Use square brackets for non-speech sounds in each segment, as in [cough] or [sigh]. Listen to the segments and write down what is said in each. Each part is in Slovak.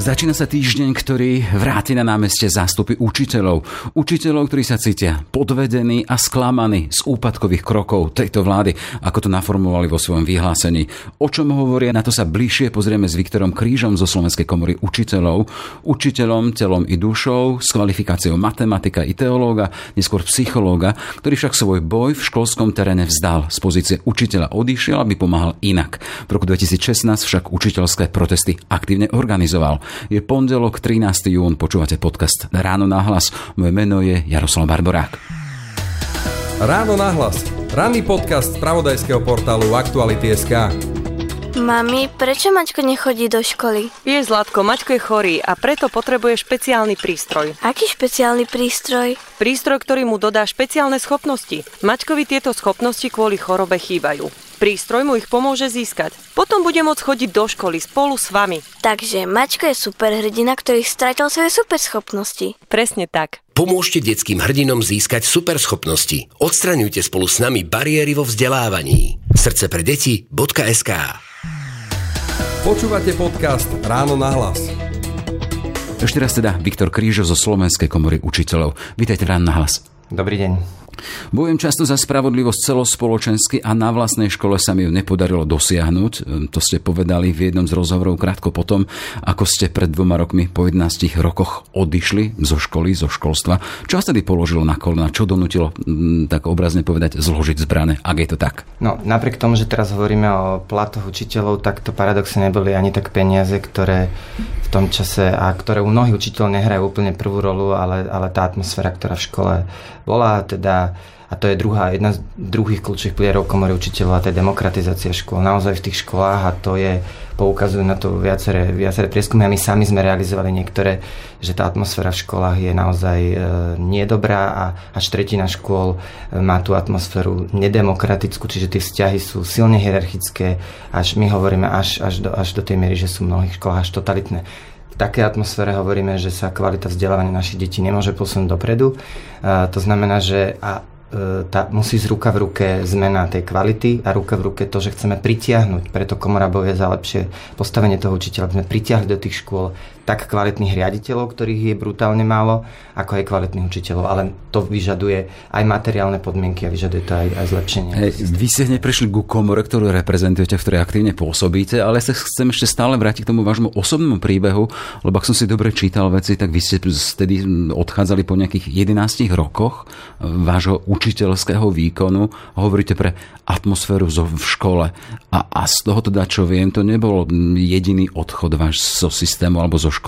Začína sa týždeň, ktorý vráti na námeste zástupy učiteľov. Učiteľov, ktorí sa cítia podvedení a sklamaní z úpadkových krokov tejto vlády, ako to naformovali vo svojom vyhlásení. O čom hovoria, na to sa bližšie pozrieme s Viktorom Krížom zo Slovenskej komory učiteľov. Učiteľom telom i dušou, s kvalifikáciou matematika i teológa, neskôr psychológa, ktorý však svoj boj v školskom teréne vzdal. Z pozície učiteľa odišiel, aby pomáhal inak. V roku 2016 však učiteľské protesty aktívne organizoval. Je pondelok 13. jún, počúvate podcast Ráno na hlas. Moje meno je Jaroslav Barborák. Ráno na hlas. Ranný podcast z pravodajského portálu Aktuality.sk. Mami, prečo Maťko nechodí do školy? Vieš, Zlatko, Maťko je chorý a preto potrebuje špeciálny prístroj. Aký špeciálny prístroj? Prístroj, ktorý mu dodá špeciálne schopnosti. Maťkovi tieto schopnosti kvôli chorobe chýbajú. Prístroj mu ich pomôže získať. Potom bude môcť chodiť do školy spolu s vami. Takže Maťko je superhrdina, ktorý stratil svoje superschopnosti. Presne tak. Pomôžte detským hrdinom získať superschopnosti. Odstraňujte spolu s nami bariéry vo vzdelávaní. Srdce pre deti.sk Počúvate podcast Ráno na hlas. Ešte raz teda Viktor Krížo zo Slovenskej komory učiteľov. Vítajte Ráno na hlas. Dobrý deň. Bojujem často za spravodlivosť celospoločensky a na vlastnej škole sa mi ju nepodarilo dosiahnuť. Ehm, to ste povedali v jednom z rozhovorov krátko potom, ako ste pred dvoma rokmi po 11 rokoch odišli zo školy, zo školstva. Čo vás tedy položilo na kolena? Čo donútilo, mm, tak obrazne povedať, zložiť zbrane, ak je to tak? No, napriek tomu, že teraz hovoríme o platoch učiteľov, tak to paradoxne neboli ani tak peniaze, ktoré v tom čase a ktoré u mnohých učiteľov nehrajú úplne prvú rolu, ale, ale tá atmosféra, ktorá v škole bola, teda a to je druhá, jedna z druhých kľúčových pilierov komory učiteľov a to je demokratizácia škôl. Naozaj v tých školách a to je, poukazujú na to viaceré, viaceré prieskumy a my sami sme realizovali niektoré, že tá atmosféra v školách je naozaj e, nedobrá a až tretina škôl e, má tú atmosféru nedemokratickú, čiže tie vzťahy sú silne hierarchické, až my hovoríme až, až, do, až do tej miery, že sú v mnohých školách až totalitné takej atmosfére hovoríme, že sa kvalita vzdelávania našich detí nemôže posunúť dopredu. To znamená, že a E, tá, musí z ruka v ruke zmena tej kvality a ruka v ruke to, že chceme pritiahnuť, preto komora bojuje za lepšie postavenie toho učiteľa, aby sme pritiahli do tých škôl tak kvalitných riaditeľov, ktorých je brutálne málo, ako aj kvalitných učiteľov, ale to vyžaduje aj materiálne podmienky a vyžaduje to aj, aj zlepšenie. Hey, vy ste hneď prešli ku komore, ktorú reprezentujete, v ktorej aktívne pôsobíte, ale sa chcem ešte stále vrátiť k tomu vášmu osobnému príbehu, lebo ak som si dobre čítal veci, tak vy ste vtedy odchádzali po nejakých 11 rokoch vášho učiteľského výkonu hovoríte pre atmosféru v škole. A, a z toho teda, čo viem, to nebol jediný odchod váš zo systému alebo zo.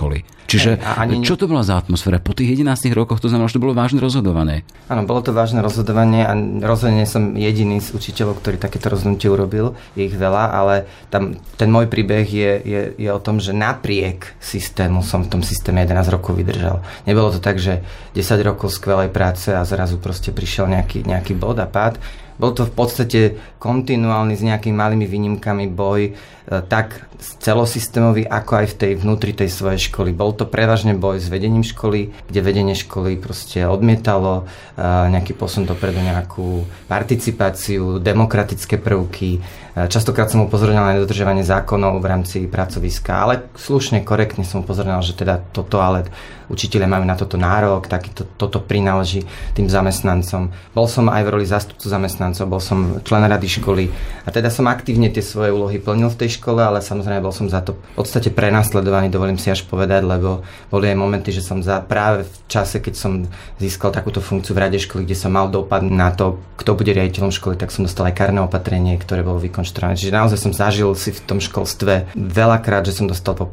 Čiže ani... čo to bola za atmosféra? Po tých 11 rokoch to znamená, že to bolo vážne rozhodovanie. Áno, bolo to vážne rozhodovanie a rozhodne som jediný z učiteľov, ktorý takéto rozhodnutie urobil. Je ich veľa, ale tam ten môj príbeh je, je, je o tom, že napriek systému som v tom systéme 11 rokov vydržal. Nebolo to tak, že 10 rokov skvelej práce a zrazu proste prišiel nejaký, nejaký bod a pád. Bol to v podstate kontinuálny s nejakými malými výnimkami boj, tak celosystémový, ako aj v tej vnútri tej svojej školy. Bol to prevažne boj s vedením školy, kde vedenie školy proste odmietalo e, nejaký posun dopredu, nejakú participáciu, demokratické prvky. E, častokrát som upozorňoval na nedodržovanie zákonov v rámci pracoviska, ale slušne, korektne som upozorňoval, že teda toto ale učiteľe majú na toto nárok, taký to, toto prináleží tým zamestnancom. Bol som aj v roli zástupcu zamestnancov, bol som člen rady školy a teda som aktívne tie svoje úlohy plnil v tej škole, ale samozrejme bol som za to v podstate prenasledovaný, dovolím si až povedať, lebo boli aj momenty, že som za práve v čase, keď som získal takúto funkciu v rade školy, kde som mal dopad na to, kto bude riaditeľom školy, tak som dostal aj karné opatrenie, ktoré bolo vykonštruované. Čiže naozaj som zažil si v tom školstve veľakrát, že som dostal po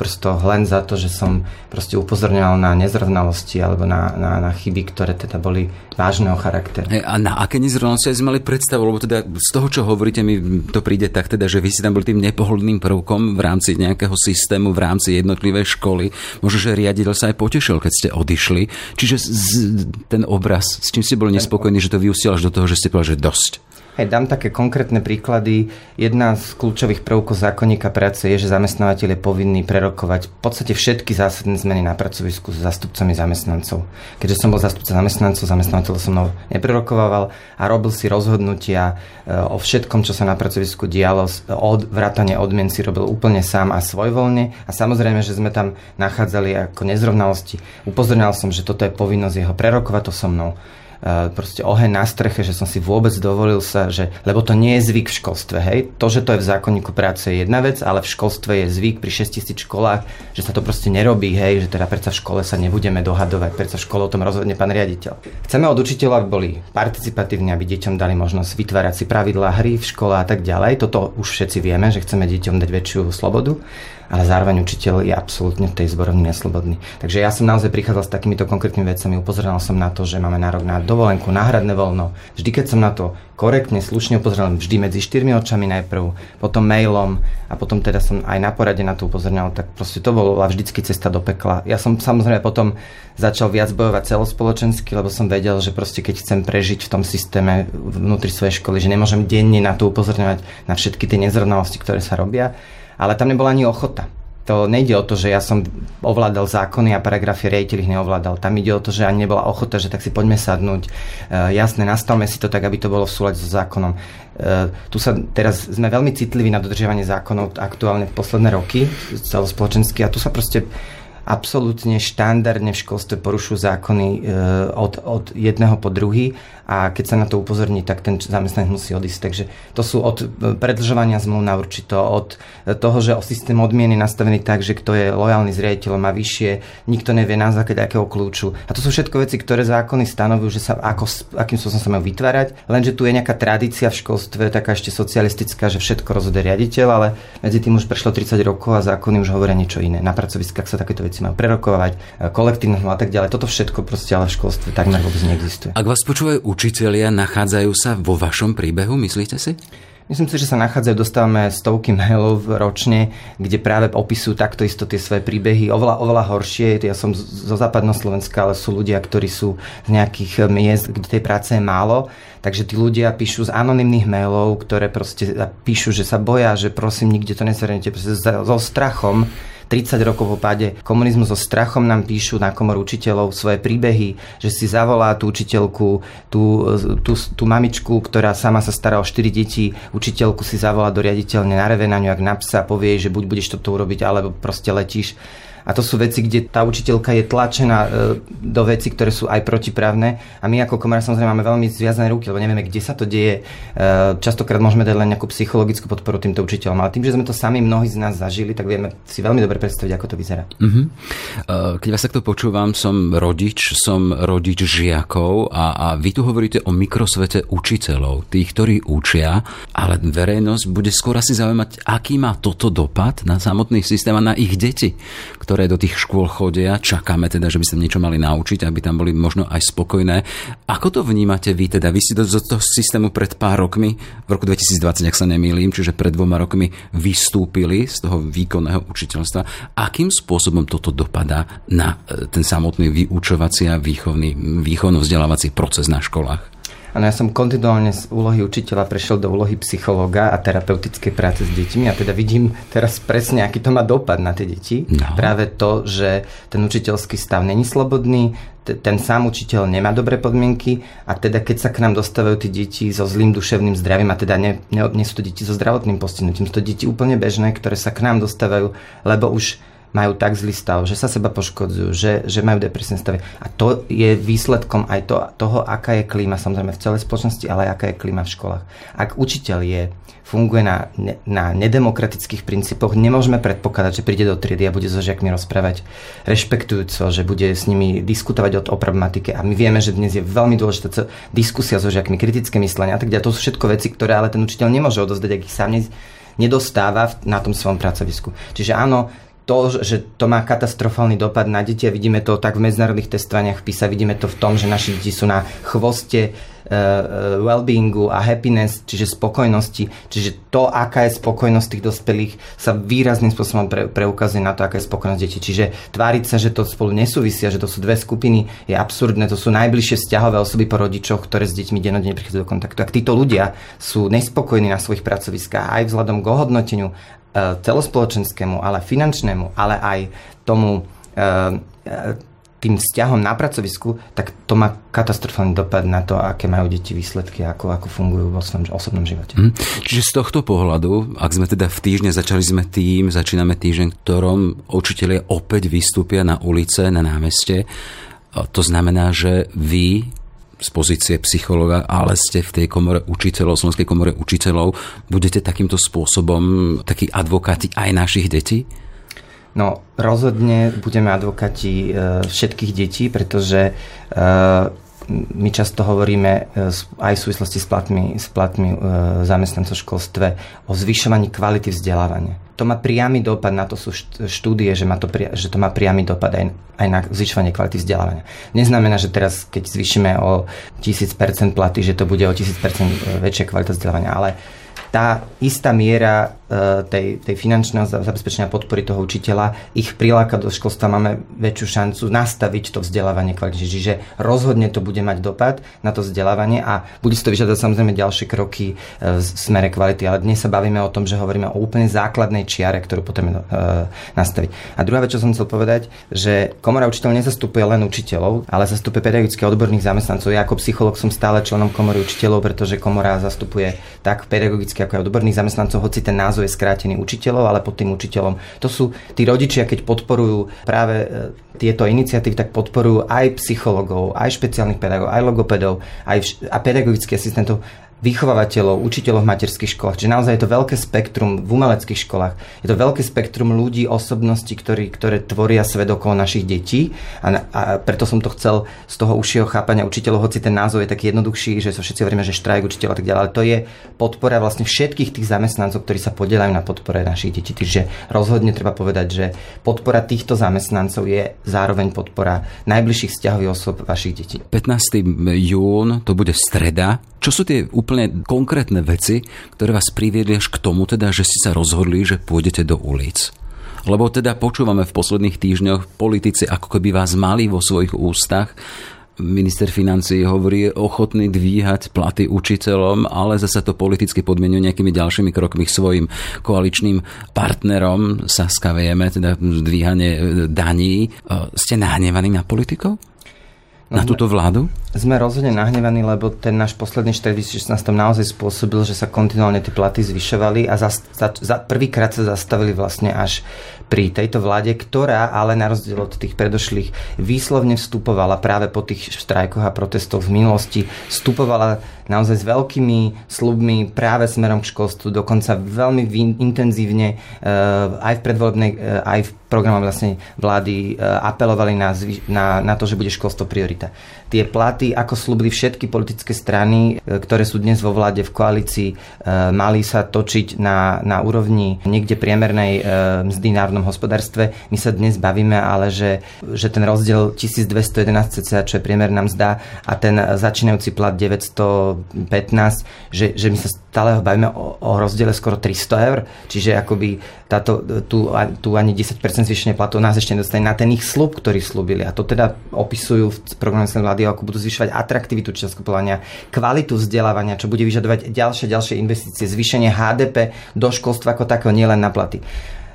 len za to, že som proste upozorňoval na nezrovnalosti alebo na, na, na chyby, ktoré teda boli vážneho charakteru. A na aké nezrovnalosti sme mali predstavu? Lebo teda z toho, čo hovoríte, mi to príde tak teda, že vy si tam boli tým nepohodlným prvkom v rámci nejakého systému, v rámci jednotlivej školy. Možno, že riaditeľ sa aj potešil, keď ste odišli. Čiže z, ten obraz, s čím ste boli nespokojní, že to vyústilo až do toho, že ste povedali, že dosť. Hej, dám také konkrétne príklady. Jedna z kľúčových prvkov zákonníka práce je, že zamestnávateľ je povinný prerokovať v podstate všetky zásadné zmeny na pracovisku s zastupcami zamestnancov. Keďže som bol zastupca zamestnancov, zamestnávateľ so mnou neprerokovával a robil si rozhodnutia e, o všetkom, čo sa na pracovisku dialo, od vrátane odmien si robil úplne sám a svojvoľne. A samozrejme, že sme tam nachádzali ako nezrovnalosti. Upozorňoval som, že toto je povinnosť jeho prerokovať to so mnou proste oheň na streche, že som si vôbec dovolil sa, že, lebo to nie je zvyk v školstve, hej. To, že to je v zákonníku práce je jedna vec, ale v školstve je zvyk pri 6000 školách, že sa to proste nerobí, hej, že teda predsa v škole sa nebudeme dohadovať, predsa v škole o tom rozhodne pán riaditeľ. Chceme od učiteľov, aby boli participatívni, aby deťom dali možnosť vytvárať si pravidlá hry v škole a tak ďalej. Toto už všetci vieme, že chceme deťom dať väčšiu slobodu ale zároveň učiteľ je absolútne v tej zborovni neslobodný. Takže ja som naozaj prichádzal s takýmito konkrétnymi vecami, upozoral som na to, že máme nárok na dovolenku, náhradné voľno. Vždy, keď som na to korektne, slušne upozoral, vždy medzi štyrmi očami najprv, potom mailom a potom teda som aj na porade na to upozorňoval, tak proste to bola vždycky cesta do pekla. Ja som samozrejme potom začal viac bojovať celospoločensky, lebo som vedel, že proste keď chcem prežiť v tom systéme vnútri svojej školy, že nemôžem denne na to upozorňovať na všetky tie nezrovnalosti, ktoré sa robia, ale tam nebola ani ochota. To nejde o to, že ja som ovládal zákony a paragrafy, riaditeľ ich neovládal. Tam ide o to, že ani nebola ochota, že tak si poďme sadnúť. E, jasné, nastavme si to tak, aby to bolo v súlade so zákonom. E, tu sa teraz sme veľmi citliví na dodržiavanie zákonov aktuálne v posledné roky celospoločensky a tu sa proste absolútne štandardne v školstve porušujú zákony e, od, od jedného po druhý a keď sa na to upozorní, tak ten zamestnanec musí odísť. Takže to sú od e, predlžovania zmluv na určito, od toho, že o systém odmieny nastavený tak, že kto je lojálny s riaditeľom má vyššie, nikto nevie na základe akého kľúču. A to sú všetko veci, ktoré zákony stanovujú, že sa ako, akým spôsobom sa majú vytvárať, lenže tu je nejaká tradícia v školstve, taká ešte socialistická, že všetko rozhoduje riaditeľ, ale medzi tým už prešlo 30 rokov a zákony už hovoria niečo iné. Na pracoviskách sa takéto veci majú prerokovať, e, kolektívne a tak ďalej. Toto všetko proste ale v školstve takmer vôbec neexistuje. Ak vás počúvajú učitelia, nachádzajú sa vo vašom príbehu, myslíte si? Myslím si, že sa nachádzajú, dostávame stovky mailov ročne, kde práve opisujú takto isto tie svoje príbehy. Oveľa, oveľa horšie, ja som zo západného Slovenska, ale sú ľudia, ktorí sú z nejakých miest, kde tej práce je málo. Takže tí ľudia píšu z anonimných mailov, ktoré proste píšu, že sa boja, že prosím, nikde to nezverejnete, so strachom 30 rokov po páde komunizmu so strachom nám píšu na komor učiteľov svoje príbehy, že si zavolá tú učiteľku, tú, tú, tú mamičku, ktorá sama sa stará o 4 deti, učiteľku si zavolá do riaditeľne na ňu, ak na psa, povie, že buď budeš toto urobiť, alebo proste letíš a to sú veci, kde tá učiteľka je tlačená e, do veci, ktoré sú aj protiprávne. A my ako komora samozrejme máme veľmi zviazané ruky, lebo nevieme, kde sa to deje. E, častokrát môžeme dať len nejakú psychologickú podporu týmto učiteľom. Ale tým, že sme to sami mnohí z nás zažili, tak vieme si veľmi dobre predstaviť, ako to vyzerá. Uh-huh. Keď vás takto počúvam, som rodič, som rodič žiakov a, a vy tu hovoríte o mikrosvete učiteľov, tých, ktorí učia, ale verejnosť bude skôr asi zaujímať, aký má toto dopad na samotný systém a na ich deti, ktoré do tých škôl chodia. Čakáme teda, že by sa niečo mali naučiť, aby tam boli možno aj spokojné. Ako to vnímate vy teda? Vy si do, do toho systému pred pár rokmi, v roku 2020, ak sa nemýlim, čiže pred dvoma rokmi vystúpili z toho výkonného učiteľstva. Akým spôsobom toto dopadá na e, ten samotný vyučovací a výchovný, výchovno-vzdelávací proces na školách? Ano, ja som kontinuálne z úlohy učiteľa prešiel do úlohy psychológa a terapeutickej práce s deťmi a teda vidím teraz presne, aký to má dopad na tie deti. No. Práve to, že ten učiteľský stav není slobodný, ten sám učiteľ nemá dobré podmienky a teda keď sa k nám dostávajú tie deti so zlým duševným zdravím a teda nie, nie, nie sú to deti so zdravotným postihnutím, sú to deti úplne bežné, ktoré sa k nám dostávajú, lebo už majú tak zlý stav, že sa seba poškodzujú, že, že majú depresívne stavy. A to je výsledkom aj to, toho, aká je klíma samozrejme v celej spoločnosti, ale aj aká je klíma v školách. Ak učiteľ je, funguje na, na nedemokratických princípoch, nemôžeme predpokladať, že príde do triedy a bude so žiakmi rozprávať rešpektujúco, že bude s nimi diskutovať o, o problematike. A my vieme, že dnes je veľmi dôležitá diskusia so žiakmi, kritické myslenie a tak ďalej. To sú všetko veci, ktoré ale ten učiteľ nemôže odozdať, ak ich sám nedostáva na tom svojom pracovisku. Čiže áno, to, že to má katastrofálny dopad na deti a vidíme to tak v medzinárodných testovaniach PISA, vidíme to v tom, že naši deti sú na chvoste uh, well-beingu a happiness, čiže spokojnosti. Čiže to, aká je spokojnosť tých dospelých, sa výrazným spôsobom pre, preukazuje na to, aká je spokojnosť detí. Čiže tváriť sa, že to spolu nesúvisia, že to sú dve skupiny, je absurdné. To sú najbližšie vzťahové osoby po rodičoch, ktoré s deťmi denodene prichádzajú do kontaktu. Ak títo ľudia sú nespokojní na svojich pracoviskách aj vzhľadom k ohodnoteniu celospoločenskému, ale finančnému, ale aj tomu e, e, tým vzťahom na pracovisku, tak to má katastrofálny dopad na to, aké majú deti výsledky, ako, ako fungujú vo svojom osobnom živote. Mm. Čiže z tohto pohľadu, ak sme teda v týždne, začali sme tým, začíname týždeň, ktorom učiteľia opäť vystúpia na ulice, na námeste, to znamená, že vy z pozície psychologa, ale ste v tej komore učiteľov, Slovenskej komore učiteľov, budete takýmto spôsobom takí advokáti aj našich detí? No, rozhodne budeme advokáti e, všetkých detí, pretože e, my často hovoríme e, aj v súvislosti s platmi, s platmi zamestnancov v školstve o zvyšovaní kvality vzdelávania to má priamy dopad, na to sú štúdie, že, má to, že to má priamy dopad aj, aj na zvyšovanie kvality vzdelávania. Neznamená, že teraz, keď zvýšime o 1000% platy, že to bude o 1000% väčšia kvalita vzdelávania, ale tá istá miera e, tej, tej finančného zabezpečenia podpory toho učiteľa ich priláka do školstva, máme väčšiu šancu nastaviť to vzdelávanie kvalitne. Čiže rozhodne to bude mať dopad na to vzdelávanie a bude si to vyžadovať samozrejme ďalšie kroky e, v smere kvality. Ale dnes sa bavíme o tom, že hovoríme o úplne základnej čiare, ktorú potrebujeme e, nastaviť. A druhá vec, čo som chcel povedať, že komora učiteľov nezastupuje len učiteľov, ale zastupuje pedagogických odborných zamestnancov. Ja ako psycholog som stále členom komory učiteľov, pretože komora zastupuje tak pedagogické ako aj odborných zamestnancov, hoci ten názov je skrátený učiteľov, ale pod tým učiteľom. To sú tí rodičia, keď podporujú práve e, tieto iniciatívy, tak podporujú aj psychologov, aj špeciálnych pedagógov, aj logopedov, aj a pedagogických asistentov vychovávateľov, učiteľov v materských školách. Čiže naozaj je to veľké spektrum v umeleckých školách. Je to veľké spektrum ľudí, osobností, ktorí, ktoré tvoria svet okolo našich detí. A, a preto som to chcel z toho užšieho chápania učiteľov, hoci ten názov je taký jednoduchší, že sa všetci hovoríme, že štrajk učiteľov a tak ďalej, ale to je podpora vlastne všetkých tých zamestnancov, ktorí sa podielajú na podpore našich detí. Čiže rozhodne treba povedať, že podpora týchto zamestnancov je zároveň podpora najbližších vzťahových osob vašich detí. 15. jún, to bude streda. Čo sú tie úplne konkrétne veci, ktoré vás priviedli až k tomu, teda, že ste sa rozhodli, že pôjdete do ulic? Lebo teda počúvame v posledných týždňoch politici ako keby vás mali vo svojich ústach. Minister financí hovorí, ochotný dvíhať platy učiteľom, ale zase to politicky podmienuje nejakými ďalšími krokmi svojim koaličným partnerom, sa skavejeme, teda dvíhanie daní. Ste nahnevaní na politikov? na túto vládu? Sme rozhodne nahnevaní, lebo ten náš posledný 2016 naozaj spôsobil, že sa kontinuálne tie platy zvyšovali a za, za, za, prvýkrát sa zastavili vlastne až pri tejto vláde, ktorá ale na rozdiel od tých predošlých výslovne vstupovala práve po tých štrajkoch a protestoch v minulosti, vstupovala naozaj s veľkými slubmi práve smerom k školstvu, dokonca veľmi intenzívne eh, aj v predvolebnej, eh, aj v programom vlastne vlády e, apelovali na, na, na to, že bude školstvo priorita. Tie platy, ako slúbili všetky politické strany, e, ktoré sú dnes vo vláde v koalícii, e, mali sa točiť na, na úrovni niekde priemernej mzdy v národnom hospodárstve. My sa dnes bavíme, ale že, že ten rozdiel 1211 cca, čo je priemerná mzda a ten začínajúci plat 915, že, že my sa stále bavíme o, o rozdiele skoro 300 eur, čiže akoby táto, tu, tu ani 10% zvýšenie platu nás ešte nedostane na ten ich slub, ktorý slúbili. A to teda opisujú v programe vlády, ako budú zvyšovať atraktivitu učiteľského povolania, kvalitu vzdelávania, čo bude vyžadovať ďalšie, ďalšie investície, zvýšenie HDP do školstva ako takého, nielen na platy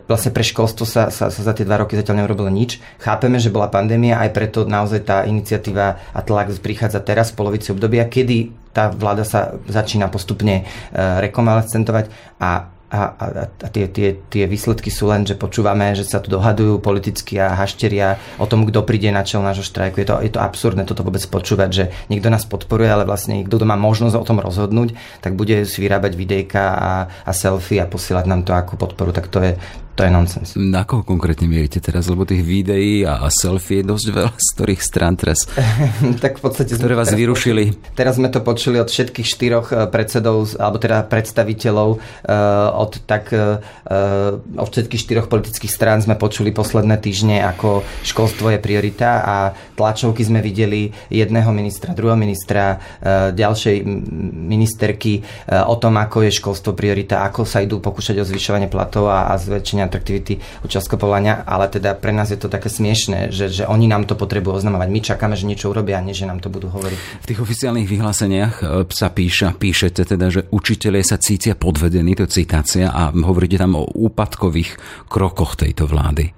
vlastne pre školstvo sa, sa, sa za tie dva roky zatiaľ neurobilo nič. Chápeme, že bola pandémia, aj preto naozaj tá iniciatíva a tlak prichádza teraz v polovici obdobia, kedy tá vláda sa začína postupne uh, rekonvalescentovať a a, a, a tie, tie, tie výsledky sú len, že počúvame, že sa tu dohadujú politicky a hašteria o tom, kto príde na čel nášho štrajku. Je to, je to absurdné toto vôbec počúvať, že niekto nás podporuje, ale vlastne kto má možnosť o tom rozhodnúť, tak bude si vyrábať videjka a, a selfie a posielať nám to ako podporu. Tak to je, to je nonsens. Na koho konkrétne mierite teraz? Lebo tých videí a, selfie je dosť veľa, z ktorých strán teraz, [laughs] tak v podstate ktoré vás vyrušili. Počuli, teraz sme to počuli od všetkých štyroch eh, predsedov, alebo teda predstaviteľov uh, od tak uh, od všetkých štyroch politických strán sme počuli posledné týždne, ako školstvo je priorita a tlačovky sme videli jedného ministra, druhého ministra, ďalšej ministerky o tom, ako je školstvo priorita, ako sa idú pokúšať o zvyšovanie platov a, a zväčšenie atraktivity učiteľského povolania, ale teda pre nás je to také smiešné, že, že oni nám to potrebujú oznamovať. My čakáme, že niečo urobia, nie že nám to budú hovoriť. V tých oficiálnych vyhláseniach e, sa píša, píšete teda, že učiteľe sa cítia podvedení, to citácia, a hovoríte tam o úpadkových krokoch tejto vlády.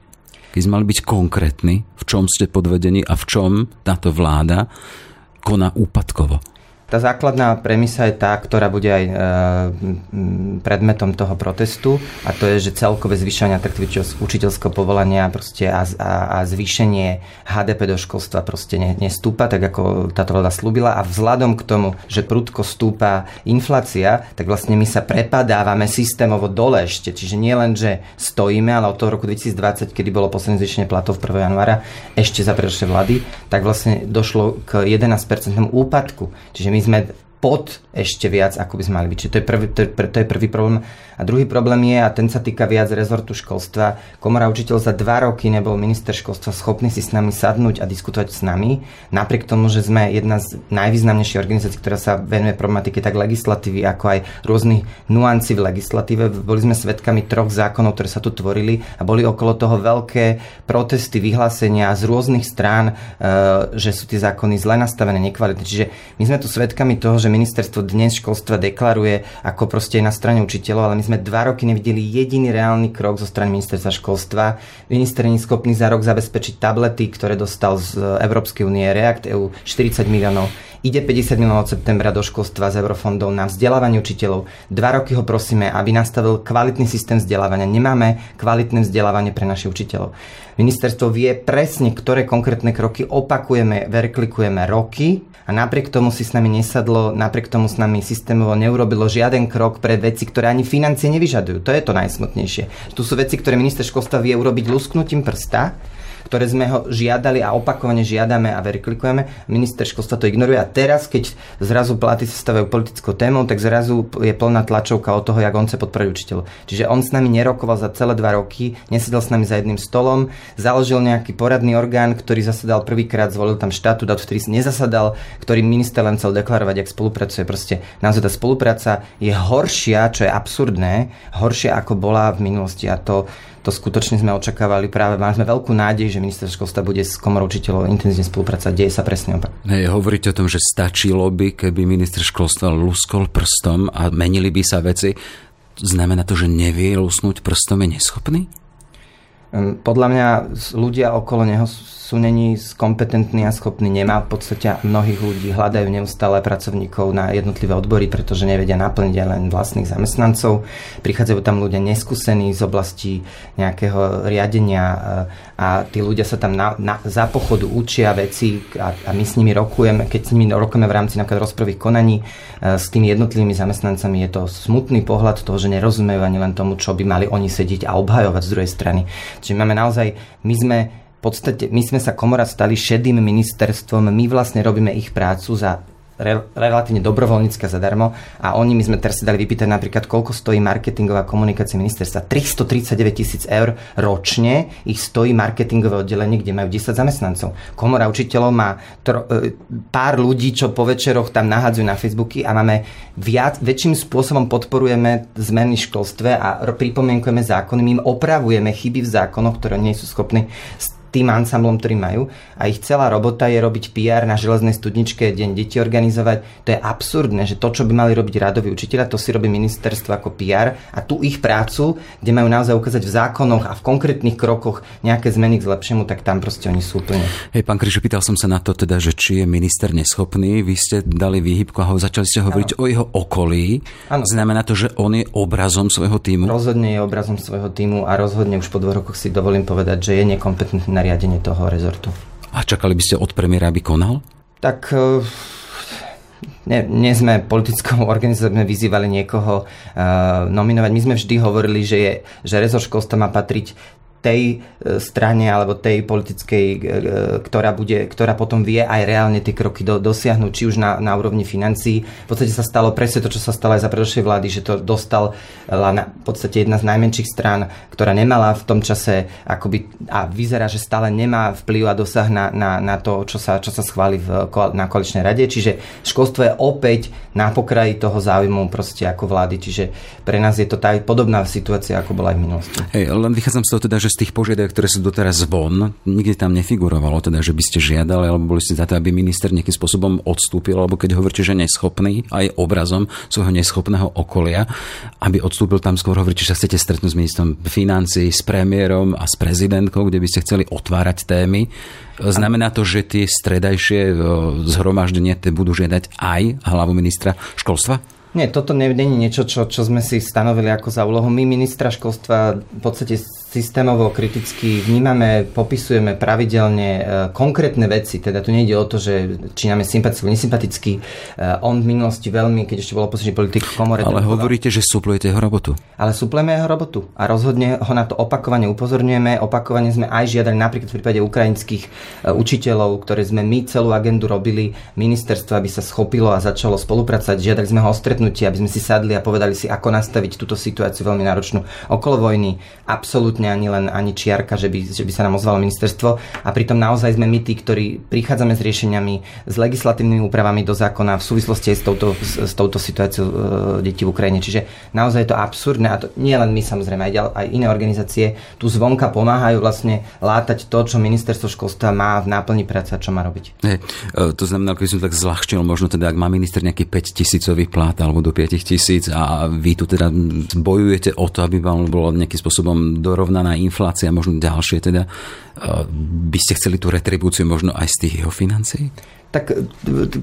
Keď sme mali byť konkrétni, v čom ste podvedení a v čom táto vláda koná úpadkovo. Tá základná premisa je tá, ktorá bude aj e, predmetom toho protestu a to je, že celkové zvyšovanie atraktivity učiteľského povolania proste a, a, a zvýšenie HDP do školstva proste ne, nestúpa, tak ako táto vláda slúbila a vzhľadom k tomu, že prudko stúpa inflácia, tak vlastne my sa prepadávame systémovo dole ešte. Čiže nie len, že stojíme, ale od toho roku 2020, kedy bolo posledné zvýšenie platov 1. januára, ešte za predošlé vlády, tak vlastne došlo k 11% úpadku. Čiže my my sme pod ešte viac, ako by sme mali byť. Čiže to je prvý, to je, to je prvý problém. A druhý problém je, a ten sa týka viac rezortu školstva, Komora učiteľ za dva roky nebol minister školstva schopný si s nami sadnúť a diskutovať s nami, napriek tomu, že sme jedna z najvýznamnejších organizácií, ktorá sa venuje problematike tak legislatívy, ako aj rôznych nuancí v legislatíve. Boli sme svedkami troch zákonov, ktoré sa tu tvorili a boli okolo toho veľké protesty, vyhlásenia z rôznych strán, e, že sú tie zákony zle nastavené, nekvalitné. Čiže my sme tu svedkami toho, že ministerstvo dnes školstva deklaruje ako proste na strane učiteľov, ale my sme dva roky nevideli jediný reálny krok zo strany ministerstva školstva. Minister nie schopný za rok zabezpečiť tablety, ktoré dostal z Európskej únie React EU 40 miliónov. Ide 50 miliónov od septembra do školstva z eurofondov na vzdelávanie učiteľov. Dva roky ho prosíme, aby nastavil kvalitný systém vzdelávania. Nemáme kvalitné vzdelávanie pre našich učiteľov. Ministerstvo vie presne, ktoré konkrétne kroky opakujeme, verklikujeme roky a napriek tomu si s nami nesadlo, napriek tomu s nami systémovo neurobilo žiaden krok pre veci, ktoré ani financie nevyžadujú. To je to najsmutnejšie. Tu sú veci, ktoré minister školstva vie urobiť lusknutím prsta, ktoré sme ho žiadali a opakovane žiadame a veriklikujeme. Minister školstva to ignoruje a teraz, keď zrazu platy sa stavajú politickou témou, tak zrazu je plná tlačovka o toho, jak on chce podporiť učiteľov. Čiže on s nami nerokoval za celé dva roky, nesedel s nami za jedným stolom, založil nejaký poradný orgán, ktorý zasadal prvýkrát, zvolil tam štátu, a vtedy nezasadal, ktorý minister len chcel deklarovať, jak spolupracuje. Proste naozaj tá spolupráca je horšia, čo je absurdné, horšia ako bola v minulosti a to to skutočne sme očakávali práve, mali sme veľkú nádej, že minister školstva bude s komorou učiteľov intenzívne spolupracovať, deje sa presne opak. Hej, hovoríte o tom, že stačilo by, keby minister školstva luskol prstom a menili by sa veci. Znamená to, že nevie lusnúť prstom, je neschopný? Podľa mňa ľudia okolo neho sú není kompetentní a schopní, nemá v podstate mnohých ľudí, hľadajú neustále pracovníkov na jednotlivé odbory, pretože nevedia naplniť len vlastných zamestnancov. Prichádzajú tam ľudia neskúsení z oblasti nejakého riadenia eh, a tí ľudia sa tam na, na, za pochodu učia veci a, a my s nimi rokujeme, keď s nimi rokujeme v rámci napríklad rozprových konaní eh, s tými jednotlivými zamestnancami, je to smutný pohľad toho, že nerozumejú ani len tomu, čo by mali oni sedieť a obhajovať z druhej strany. Čiže máme naozaj, my sme v podstate my sme sa komora stali šedým ministerstvom, my vlastne robíme ich prácu za re, relatívne dobrovoľnícke zadarmo a oni, my sme teraz si dali vypýtať napríklad, koľko stojí marketingová komunikácia ministerstva. 339 tisíc eur ročne ich stojí marketingové oddelenie, kde majú 10 zamestnancov. Komora učiteľov má tro, e, pár ľudí, čo po večeroch tam nahádzajú na Facebooky a máme viac, väčším spôsobom podporujeme zmeny v školstve a pripomienkujeme zákony, my im opravujeme chyby v zákonoch, ktoré nie sú schopní tým ansamblom, ktorý majú. A ich celá robota je robiť PR na železnej studničke, deň deti organizovať. To je absurdné, že to, čo by mali robiť rádoví učiteľa, to si robí ministerstvo ako PR a tu ich prácu, kde majú naozaj ukázať v zákonoch a v konkrétnych krokoch nejaké zmeny k zlepšiemu, tak tam proste oni sú úplne. Hej, pán Kryžu, pýtal som sa na to teda, že či je minister neschopný. Vy ste dali výhybku a ho začali ste hovoriť ano. o jeho okolí. Ano. Znamená to, že on je obrazom svojho týmu? Rozhodne je obrazom svojho týmu a rozhodne už po dvoch rokoch si dovolím povedať, že je nekompetentný na riadenie toho rezortu. A čakali by ste od premiéra, aby konal? Tak e, nie, nie sme politickou [laughs] organizáciou, sme vyzývali niekoho uh, nominovať. My sme vždy hovorili, že, je, že rezort školstva má patriť tej e, strane alebo tej politickej, e, ktorá, bude, ktorá potom vie aj reálne tie kroky do, dosiahnuť, či už na, na úrovni financií. V podstate sa stalo presne to, čo sa stalo aj za predošlej vlády, že to dostal na, v podstate jedna z najmenších strán, ktorá nemala v tom čase akoby, a vyzerá, že stále nemá vplyv a dosah na, na, na to, čo sa, čo sa schváli v, na koaličnej rade. Čiže školstvo je opäť na pokraji toho záujmu proste ako vlády. Čiže pre nás je to tá podobná situácia, ako bola aj v minulosti. Hej, len vychádzam z toho teda, že tých požiadaviek, ktoré sú doteraz von, nikdy tam nefigurovalo, teda, že by ste žiadali, alebo boli ste za to, aby minister nejakým spôsobom odstúpil, alebo keď hovoríte, že neschopný, aj obrazom svojho neschopného okolia, aby odstúpil tam skôr hovoríte, že chcete stretnúť s ministrom financí, s premiérom a s prezidentkou, kde by ste chceli otvárať témy. Znamená to, že tie stredajšie e, zhromaždenia budú žiadať aj hlavu ministra školstva? Nie, toto nie je niečo, čo, čo sme si stanovili ako za úlohu. My ministra školstva v podstate systémovo, kriticky vnímame, popisujeme pravidelne e, konkrétne veci, teda tu nejde o to, že či nám je sympatický, nesympatický. E, on v minulosti veľmi, keď ešte bol opozičný politik v komore... Ale hovoríte, že suplujete jeho robotu. Ale suplujeme jeho robotu a rozhodne ho na to opakovane upozorňujeme. Opakovane sme aj žiadali napríklad v prípade ukrajinských e, učiteľov, ktoré sme my celú agendu robili, ministerstvo, aby sa schopilo a začalo spolupracovať. Žiadali sme ho o stretnutie, aby sme si sadli a povedali si, ako nastaviť túto situáciu veľmi náročnú okolo vojny. Absolútne absolútne ani len ani čiarka, že by, že by sa nám ozvalo ministerstvo a pritom naozaj sme my tí, ktorí prichádzame s riešeniami, s legislatívnymi úpravami do zákona v súvislosti aj s touto, s, s touto situáciou e, detí v Ukrajine. Čiže naozaj je to absurdné a to nie len my samozrejme, aj, aj iné organizácie tu zvonka pomáhajú vlastne látať to, čo ministerstvo školstva má v náplni práce a čo má robiť. Hey, to znamená, keď som tak zľahčil, možno teda, ak má minister nejaký 5 tisícový plát alebo do 5 tisíc a vy tu teda bojujete o to, aby vám bolo nejakým spôsobom dorov vyrovnaná inflácia, možno ďalšie, teda. Eh, by ste chceli tú retribúciu možno aj z tých jeho financií? Tak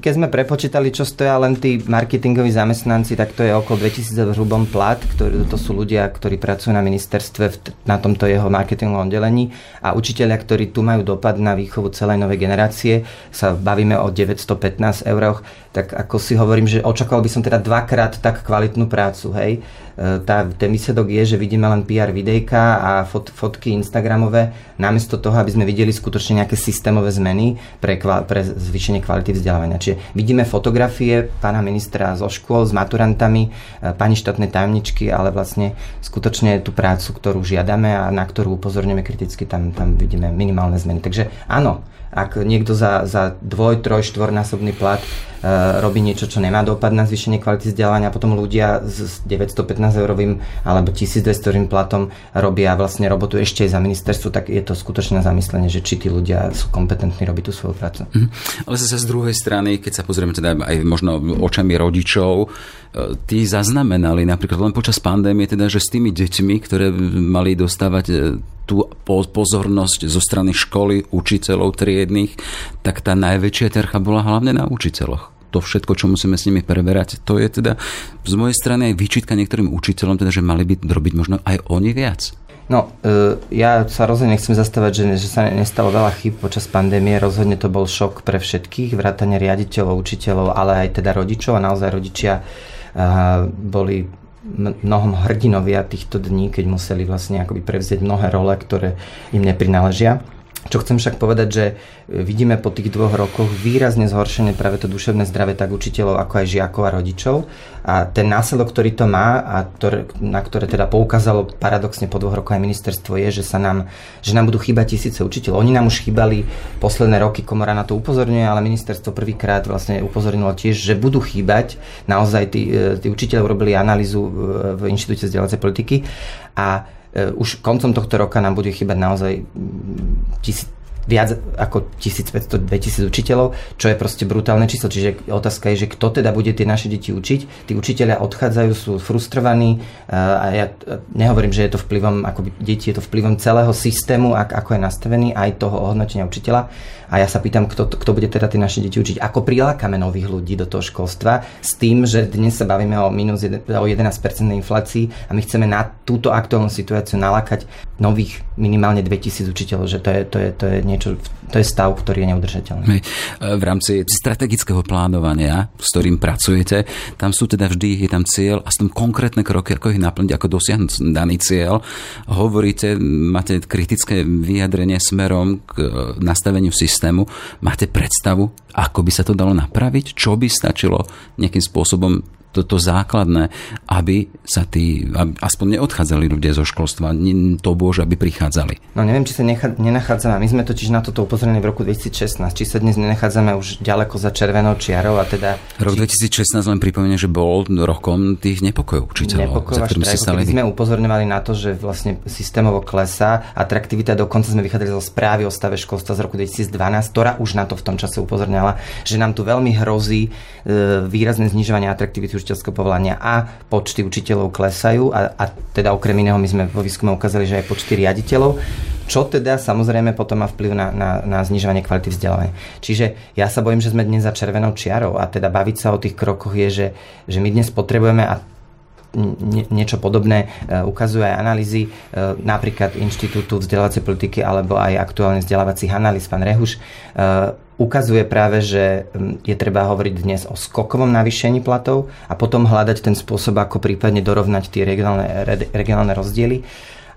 keď sme prepočítali, čo stoja len tí marketingoví zamestnanci, tak to je okolo 2000 v hrubom plat, ktorí, to sú ľudia, ktorí pracujú na ministerstve na tomto jeho marketingovom delení a učiteľia, ktorí tu majú dopad na výchovu celej novej generácie, sa bavíme o 915 euroch, tak ako si hovorím, že očakával by som teda dvakrát tak kvalitnú prácu, hej E, tá, ten výsledok je, že vidíme len PR videjka a fot, fotky Instagramové, namiesto toho, aby sme videli skutočne nejaké systémové zmeny pre, pre zvýšenie kvality vzdelávania. Čiže vidíme fotografie pána ministra zo škôl s maturantami, e, pani štátnej tajomničky, ale vlastne skutočne tú prácu, ktorú žiadame a na ktorú upozorňujeme kriticky, tam, tam vidíme minimálne zmeny. Takže áno, ak niekto za, za dvoj, troj, štvornásobný plat robí niečo, čo nemá dopad na zvýšenie kvality vzdelávania, potom ľudia s 915 eurovým alebo 1200 eurovým platom robia vlastne robotu ešte aj za ministerstvo, tak je to skutočné zamyslenie, že či tí ľudia sú kompetentní robiť tú svoju prácu. Mm. Ale zase z druhej strany, keď sa pozrieme teda aj možno očami rodičov, e, tí zaznamenali napríklad len počas pandémie, teda, že s tými deťmi, ktoré mali dostávať e, tú pozornosť zo strany školy, učiteľov triedných, tak tá najväčšia tercha bola hlavne na učiteľoch to všetko, čo musíme s nimi preberať, to je teda z mojej strany aj výčitka niektorým učiteľom, teda, že mali by robiť možno aj oni viac. No, e, ja sa rozhodne nechcem zastávať, že, že sa nestalo veľa chyb počas pandémie. Rozhodne to bol šok pre všetkých, vrátane riaditeľov, učiteľov, ale aj teda rodičov a naozaj rodičia boli mnohom hrdinovia týchto dní, keď museli vlastne akoby prevzieť mnohé role, ktoré im neprináležia. Čo chcem však povedať, že vidíme po tých dvoch rokoch výrazne zhoršenie práve to duševné zdravie tak učiteľov, ako aj žiakov a rodičov. A ten následok, ktorý to má a to, na ktoré teda poukázalo paradoxne po dvoch rokoch aj ministerstvo je, že sa nám, že nám budú chýbať tisíce učiteľov. Oni nám už chýbali posledné roky, komora na to upozorňuje, ale ministerstvo prvýkrát vlastne upozornilo tiež, že budú chýbať. Naozaj tí, e, tí učiteľ robili analýzu v Inštitúte vzdelávacej politiky a E, už koncom tohto roka nám bude chýbať naozaj tisíc, viac ako 1500-2000 učiteľov, čo je proste brutálne číslo. Čiže otázka je, že kto teda bude tie naše deti učiť. Tí učiteľia odchádzajú, sú frustrovaní e, a ja nehovorím, že je to vplyvom, ako deti je to vplyvom celého systému, ako je nastavený, aj toho ohodnotenia učiteľa. A ja sa pýtam, kto, kto bude teda tie naše deti učiť. Ako prilákame nových ľudí do toho školstva s tým, že dnes sa bavíme o minus 1, o 11% inflácii a my chceme na túto aktuálnu situáciu nalákať nových minimálne 2000 učiteľov, že to je, to je, to je niečo, to je stav, ktorý je neudržateľný. E, v rámci strategického plánovania, s ktorým pracujete, tam sú teda vždy, je tam cieľ a sú tam konkrétne kroky, ako ich naplniť, ako dosiahnuť daný cieľ. Hovoríte, máte kritické vyjadrenie smerom k nastaveniu systému. Máte predstavu, ako by sa to dalo napraviť? Čo by stačilo nejakým spôsobom toto základné, aby sa tí, aby aspoň neodchádzali ľudia zo školstva, to bože, aby prichádzali. No neviem, či sa necha, nenachádzame, my sme totiž na toto upozorení v roku 2016, či sa dnes nenachádzame už ďaleko za červenou čiarou a teda... Rok 2016 len pripomenie, že bol rokom tých nepokojov učiteľov. Nepokojov a štrajkov, stali... sme upozorňovali na to, že vlastne systémovo klesá, atraktivita, dokonca sme vychádzali zo správy o stave školstva z roku 2012, ktorá už na to v tom čase upozorňala, že nám tu veľmi hrozí e, výrazné znižovanie atraktivity učiteľského povolania a počty učiteľov klesajú a, a teda okrem iného my sme vo výskume ukázali, že aj počty riaditeľov, čo teda samozrejme potom má vplyv na, na, na znižovanie kvality vzdelávania. Čiže ja sa bojím, že sme dnes za červenou čiarou a teda baviť sa o tých krokoch je, že, že my dnes potrebujeme a niečo podobné e, ukazuje aj analýzy e, napríklad Inštitútu vzdelávacej politiky alebo aj aktuálne vzdelávacích analýz, pán Rehuš, e, ukazuje práve, že je treba hovoriť dnes o skokovom navýšení platov a potom hľadať ten spôsob, ako prípadne dorovnať tie regionálne, regionálne rozdiely.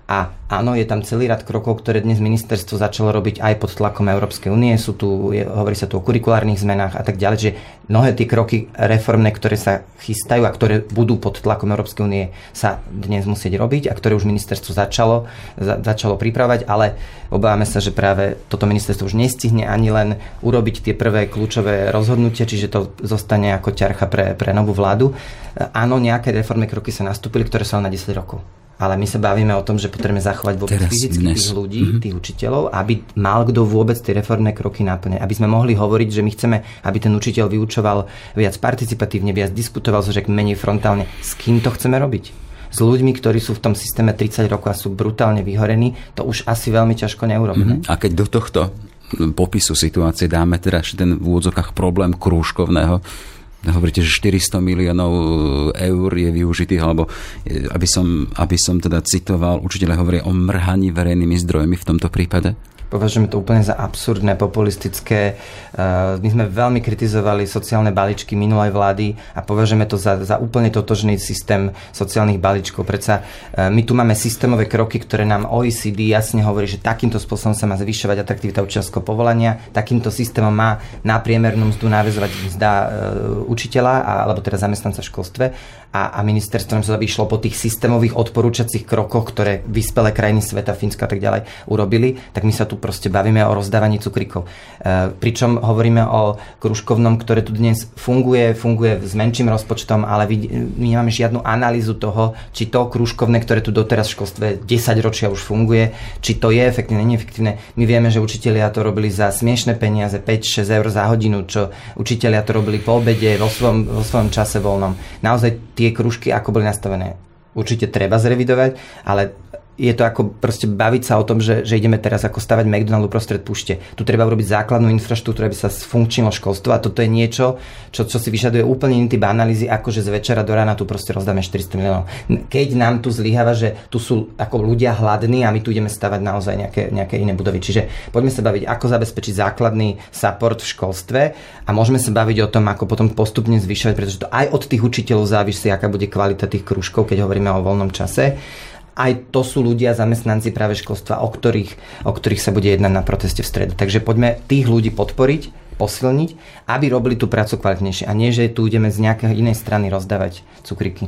A áno, je tam celý rad krokov, ktoré dnes ministerstvo začalo robiť aj pod tlakom Európskej únie. Sú tu, je, hovorí sa tu o kurikulárnych zmenách a tak ďalej, že mnohé tie kroky reformné, ktoré sa chystajú a ktoré budú pod tlakom Európskej únie, sa dnes musieť robiť a ktoré už ministerstvo začalo, za, začalo pripravať, ale obávame sa, že práve toto ministerstvo už nestihne ani len urobiť tie prvé kľúčové rozhodnutia, čiže to zostane ako ťarcha pre, pre novú vládu. Áno, nejaké reformné kroky sa nastúpili, ktoré sa na 10 rokov ale my sa bavíme o tom, že potrebujeme zachovať vôbec Teraz, fyzicky dnes. tých ľudí, mm-hmm. tých učiteľov, aby mal kto vôbec tie reformné kroky naplňať. Aby sme mohli hovoriť, že my chceme, aby ten učiteľ vyučoval viac participatívne, viac diskutoval, že menej frontálne. S kým to chceme robiť? s ľuďmi, ktorí sú v tom systéme 30 rokov a sú brutálne vyhorení, to už asi veľmi ťažko neurobíme. Mm-hmm. A keď do tohto popisu situácie dáme teda ten v úvodzokách problém krúžkovného, hovoríte, že 400 miliónov eh, eur je využitých, alebo eh, aby som, aby som teda citoval, učiteľe hovoria o mrhaní verejnými zdrojmi v tomto prípade? Považujeme to úplne za absurdné, populistické. Eh, my sme veľmi kritizovali sociálne balíčky minulej vlády a považujeme to za, za úplne totožný systém sociálnych balíčkov. Predsa eh, my tu máme systémové kroky, ktoré nám OECD jasne hovorí, že takýmto spôsobom sa má zvyšovať atraktivita učiteľského povolania, takýmto systémom má na priemernú mzdu návezovať mzda eh, učiteľa alebo teda zamestnanca v školstve a, a ministerstvo nám sa vyšlo po tých systémových odporúčacích krokoch, ktoré vyspelé krajiny sveta, Fínska a tak ďalej urobili, tak my sa tu proste bavíme o rozdávaní cukrikov. E, pričom hovoríme o kružkovnom, ktoré tu dnes funguje, funguje s menším rozpočtom, ale my nemáme žiadnu analýzu toho, či to kružkovné, ktoré tu doteraz v školstve 10 ročia už funguje, či to je efektívne, neefektívne. My vieme, že učitelia to robili za smiešne peniaze, 5-6 eur za hodinu, čo učitelia to robili po obede, vo svojom, vo svojom čase voľnom. Naozaj tie kružky, ako boli nastavené, určite treba zrevidovať, ale je to ako proste baviť sa o tom, že, že ideme teraz ako stavať McDonald uprostred púšte. Tu treba urobiť základnú infraštruktúru, aby sa sfunkčnilo školstvo a toto je niečo, čo, čo si vyžaduje úplne iný typ analýzy, ako že z večera do rána tu proste rozdáme 400 miliónov. Keď nám tu zlyháva, že tu sú ako ľudia hladní a my tu ideme stavať naozaj nejaké, nejaké iné budovy. Čiže poďme sa baviť, ako zabezpečiť základný support v školstve a môžeme sa baviť o tom, ako potom postupne zvyšovať, pretože to aj od tých učiteľov závisí, aká bude kvalita tých krúžkov, keď hovoríme o voľnom čase aj to sú ľudia, zamestnanci práve školstva, o ktorých, o ktorých sa bude jednať na proteste v stredu. Takže poďme tých ľudí podporiť, posilniť, aby robili tú prácu kvalitnejšie. A nie, že tu ideme z nejakej inej strany rozdávať cukriky.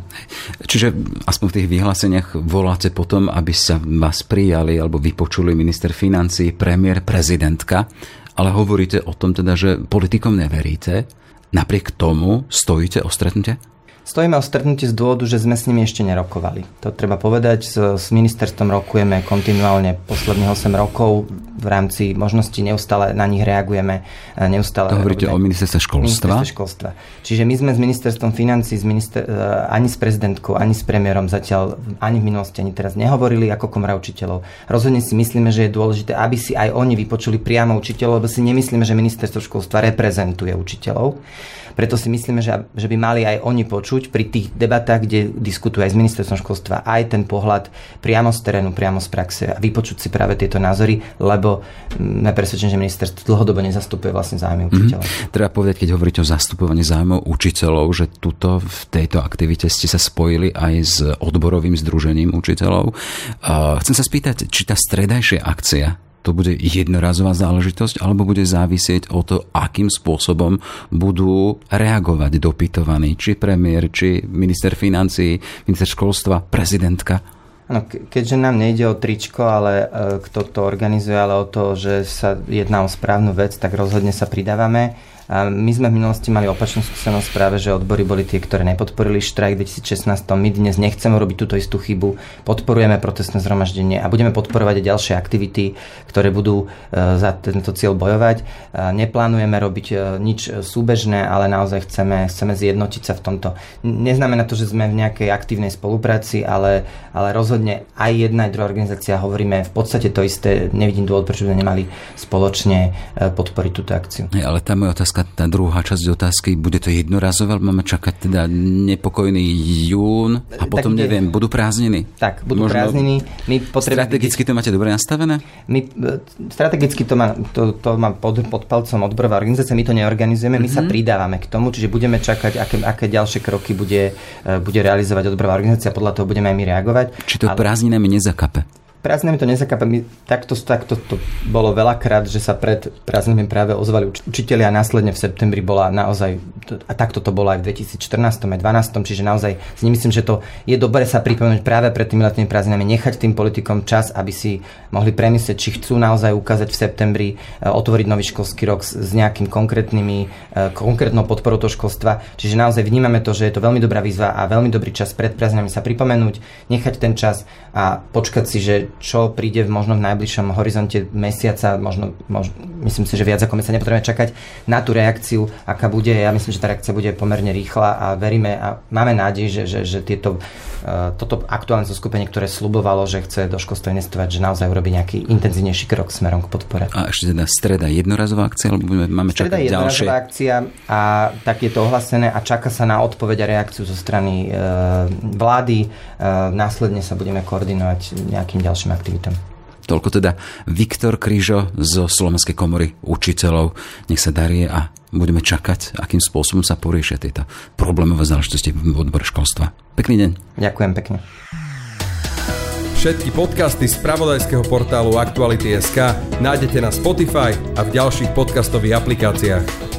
Čiže aspoň v tých vyhláseniach voláte potom, aby sa vás prijali alebo vypočuli minister financí, premiér, prezidentka, ale hovoríte o tom teda, že politikom neveríte. Napriek tomu stojíte o stretnutie? Stojíme o stretnutie z dôvodu, že sme s nimi ešte nerokovali. To treba povedať. S, s ministerstvom rokujeme kontinuálne posledných 8 rokov. V rámci možností neustále na nich reagujeme. Neustále to hovoríte o ministerstve školstva? Ministerstve školstva. Čiže my sme s ministerstvom financí s minister, e, ani s prezidentkou, ani s premiérom zatiaľ ani v minulosti, ani teraz nehovorili ako komora učiteľov. Rozhodne si myslíme, že je dôležité, aby si aj oni vypočuli priamo učiteľov, lebo si nemyslíme, že ministerstvo školstva reprezentuje učiteľov. Preto si myslíme, že, že by mali aj oni počuť vypočuť pri tých debatách, kde diskutuje aj s ministerstvom školstva aj ten pohľad priamo z terénu, priamo z praxe a vypočuť si práve tieto názory, lebo sme presvedčení, že ministerstvo dlhodobo nezastupuje vlastne zájmy mhm. učiteľov. Mm-hmm. Treba povedať, keď hovoríte o zastupovaní zájmov učiteľov, že tuto v tejto aktivite ste sa spojili aj s odborovým združením učiteľov. Chcem sa spýtať, či tá stredajšia akcia to bude jednorazová záležitosť, alebo bude závisieť o to, akým spôsobom budú reagovať dopytovaní, či premiér, či minister financí, minister školstva, prezidentka. Ano, keďže nám nejde o tričko, ale e, kto to organizuje, ale o to, že sa jedná o správnu vec, tak rozhodne sa pridávame. A my sme v minulosti mali opačnú skúsenosť práve, že odbory boli tie, ktoré nepodporili štrajk v 2016. My dnes nechceme robiť túto istú chybu, podporujeme protestné zhromaždenie a budeme podporovať aj ďalšie aktivity, ktoré budú e, za tento cieľ bojovať. Neplánujeme robiť e, nič súbežné, ale naozaj chceme, chceme zjednotiť sa v tomto. Neznamená to, že sme v nejakej aktívnej spolupráci, ale, ale rozhodne aj jedna, aj druhá organizácia hovoríme v podstate to isté. Nevidím dôvod, prečo by sme nemali spoločne e, podporiť túto akciu. Ale tá moja otázka otázka, tá druhá časť otázky, bude to jednorazové, alebo máme čakať teda nepokojný jún a potom, tak, neviem, budú prázdniny? Tak, budú Možno prázdniny. My potrebujeme... Strategicky to máte dobre nastavené? My, e, strategicky to má, to, to má pod, pod palcom odborová organizácia, my to neorganizujeme, my mm-hmm. sa mhm. pridávame k tomu, čiže budeme čakať, aké, aké ďalšie kroky bude, e, bude realizovať odborová organizácia, podľa toho budeme aj my reagovať. Či to ale... prázdninami nezakape? Prázdninami to nezakápa. Takto, takto to bolo veľakrát, že sa pred prázdninami práve ozvali uč- učiteľi a následne v septembri bola naozaj, a takto to bolo aj v 2014 aj 2012, čiže naozaj si nemyslím, že to je dobre sa pripomenúť práve pred tými letnými prázdninami, nechať tým politikom čas, aby si mohli premyslieť, či chcú naozaj ukázať v septembri, e, otvoriť nový školský rok s, s nejakým konkrétnymi, e, konkrétnou podporou toho školstva. Čiže naozaj vnímame to, že je to veľmi dobrá výzva a veľmi dobrý čas pred prázdninami sa pripomenúť, nechať ten čas a počkať si, že čo príde v možno v najbližšom horizonte mesiaca, možno, možno myslím si, že viac ako mesiac nepotrebujeme čakať na tú reakciu, aká bude. Ja myslím, že tá reakcia bude pomerne rýchla a veríme a máme nádej, že, že, že tieto, uh, toto aktuálne zoskupenie, ktoré slubovalo, že chce do školstva investovať, že naozaj urobí nejaký intenzívnejší krok smerom k podpore. A ešte teda streda jednorazová akcia, alebo máme čakať streda ďalšie? akcia a tak je to ohlasené a čaká sa na odpoveď a reakciu zo strany uh, vlády. Uh, následne sa budeme koordinovať nejakým ďalším aktivitám. Toľko teda Viktor Krížo zo Slovenskej komory učiteľov. Nech sa darie a budeme čakať, akým spôsobom sa poriešia tieto problémové záležitosti v odbore školstva. Pekný deň. Ďakujem pekne. Všetky podcasty z pravodajského portálu Aktuality.sk nájdete na Spotify a v ďalších podcastových aplikáciách.